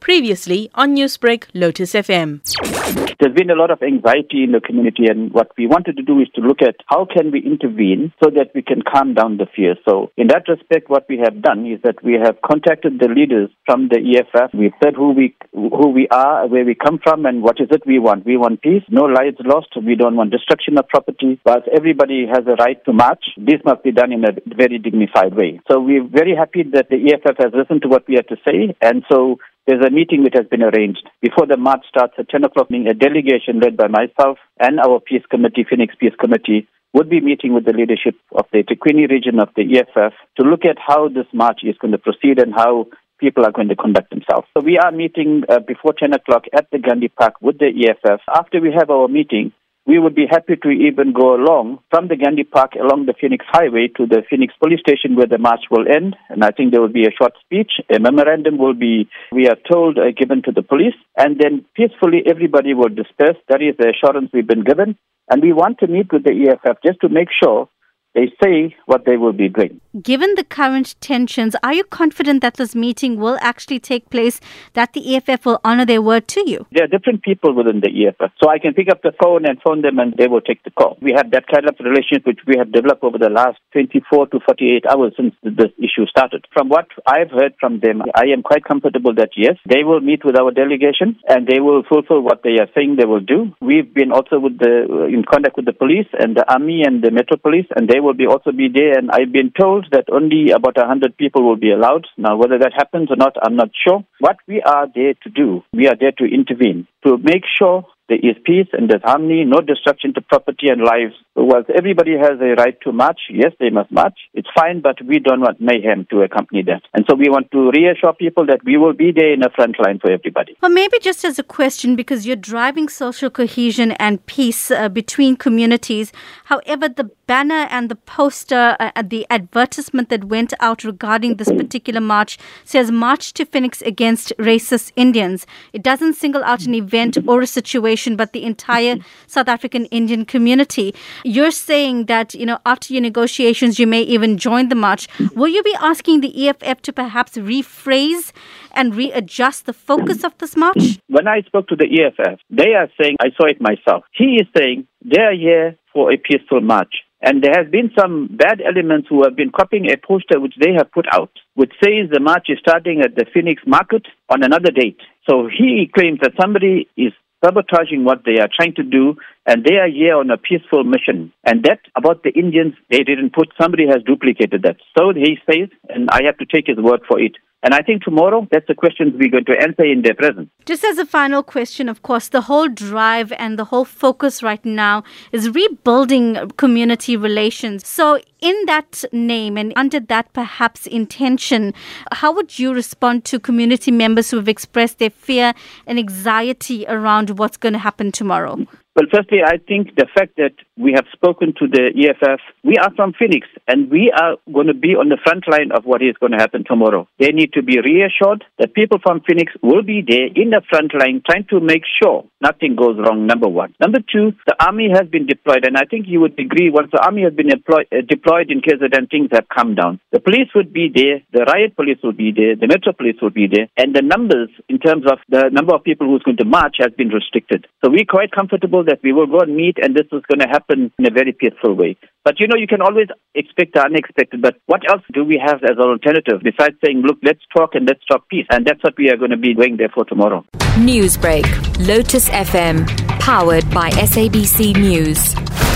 Previously on Newsbreak, Lotus FM. There's been a lot of anxiety in the community, and what we wanted to do is to look at how can we intervene so that we can calm down the fear. So, in that respect, what we have done is that we have contacted the leaders from the EFF. We've said who we who we are, where we come from, and what is it we want. We want peace, no lives lost. We don't want destruction of property. But everybody has a right to march. This must be done in a very dignified way. So we're very happy that the EFF has listened to what we had to say, and so there's a meeting which has been arranged. Before the march starts at 10 o'clock, a delegation led by myself and our peace committee, Phoenix Peace Committee, would be meeting with the leadership of the eThekwini region of the EFF to look at how this march is going to proceed and how people are going to conduct themselves. So we are meeting uh, before 10 o'clock at the Gandhi Park with the EFF. After we have our meeting, we would be happy to even go along from the Gandhi Park along the Phoenix Highway to the Phoenix Police Station where the march will end. And I think there will be a short speech. A memorandum will be, we are told, uh, given to the police. And then peacefully everybody will disperse. That is the assurance we've been given. And we want to meet with the EFF just to make sure they say what they will be doing. Given the current tensions, are you confident that this meeting will actually take place, that the EFF will honor their word to you? There are different people within the EFF. So I can pick up the phone and phone them and they will take the call. We have that kind of relationship which we have developed over the last 24 to 48 hours since this issue started. From what I've heard from them, I am quite comfortable that yes, they will meet with our delegation and they will fulfill what they are saying they will do. We've been also with the, in contact with the police and the army and the Metro Police and they will be also be there. And I've been told that only about 100 people will be allowed. Now, whether that happens or not, I'm not sure. What we are there to do, we are there to intervene, to make sure there is peace and there's harmony, no destruction to property and lives. Whilst everybody has a right to march, yes, they must march. It's fine, but we don't want mayhem to accompany that. And so we want to reassure people that we will be there in the front line for everybody. Well, maybe just as a question, because you're driving social cohesion and peace uh, between communities. However, the banner and the poster, uh, the advertisement that went out regarding this particular march says March to Phoenix against racist Indians. It doesn't single out an event or a situation, but the entire South African Indian community. You're saying that, you know, after your negotiations, you may even join the march. Will you be asking the EFF to perhaps rephrase and readjust the focus of this march? When I spoke to the EFF, they are saying, I saw it myself. He is saying they are here for a peaceful march. And there has been some bad elements who have been copying a poster which they have put out, which says the march is starting at the Phoenix Market on another date. So he claims that somebody is sabotaging what they are trying to do, and they are here on a peaceful mission. And that about the Indians, they didn't put, somebody has duplicated that. So he says, and I have to take his word for it. And I think tomorrow, that's the questions we're going to answer in their presence. Just as a final question, of course, the whole drive and the whole focus right now is rebuilding community relations. So, in that name and under that perhaps intention, how would you respond to community members who have expressed their fear and anxiety around what's going to happen tomorrow? Well, firstly, I think the fact that we have spoken to the EFF, we are from Phoenix, and we are going to be on the front line of what is going to happen tomorrow. They need to be reassured that people from Phoenix will be there in the front line trying to make sure nothing goes wrong, number one. Number two, the army has been deployed, and I think you would agree once the army has been deploy, uh, deployed in KZN, things have come down. The police would be there, the riot police would be there, the metro police would be there, and the numbers in terms of the number of people who's going to march has been restricted. So we're quite comfortable that we will go and meet and this is going to happen in a very peaceful way. But you know, you can always expect the unexpected. But what else do we have as an alternative besides saying, look, let's talk and let's talk peace? And that's what we are going to be going there for tomorrow. Newsbreak, Lotus FM, powered by SABC News.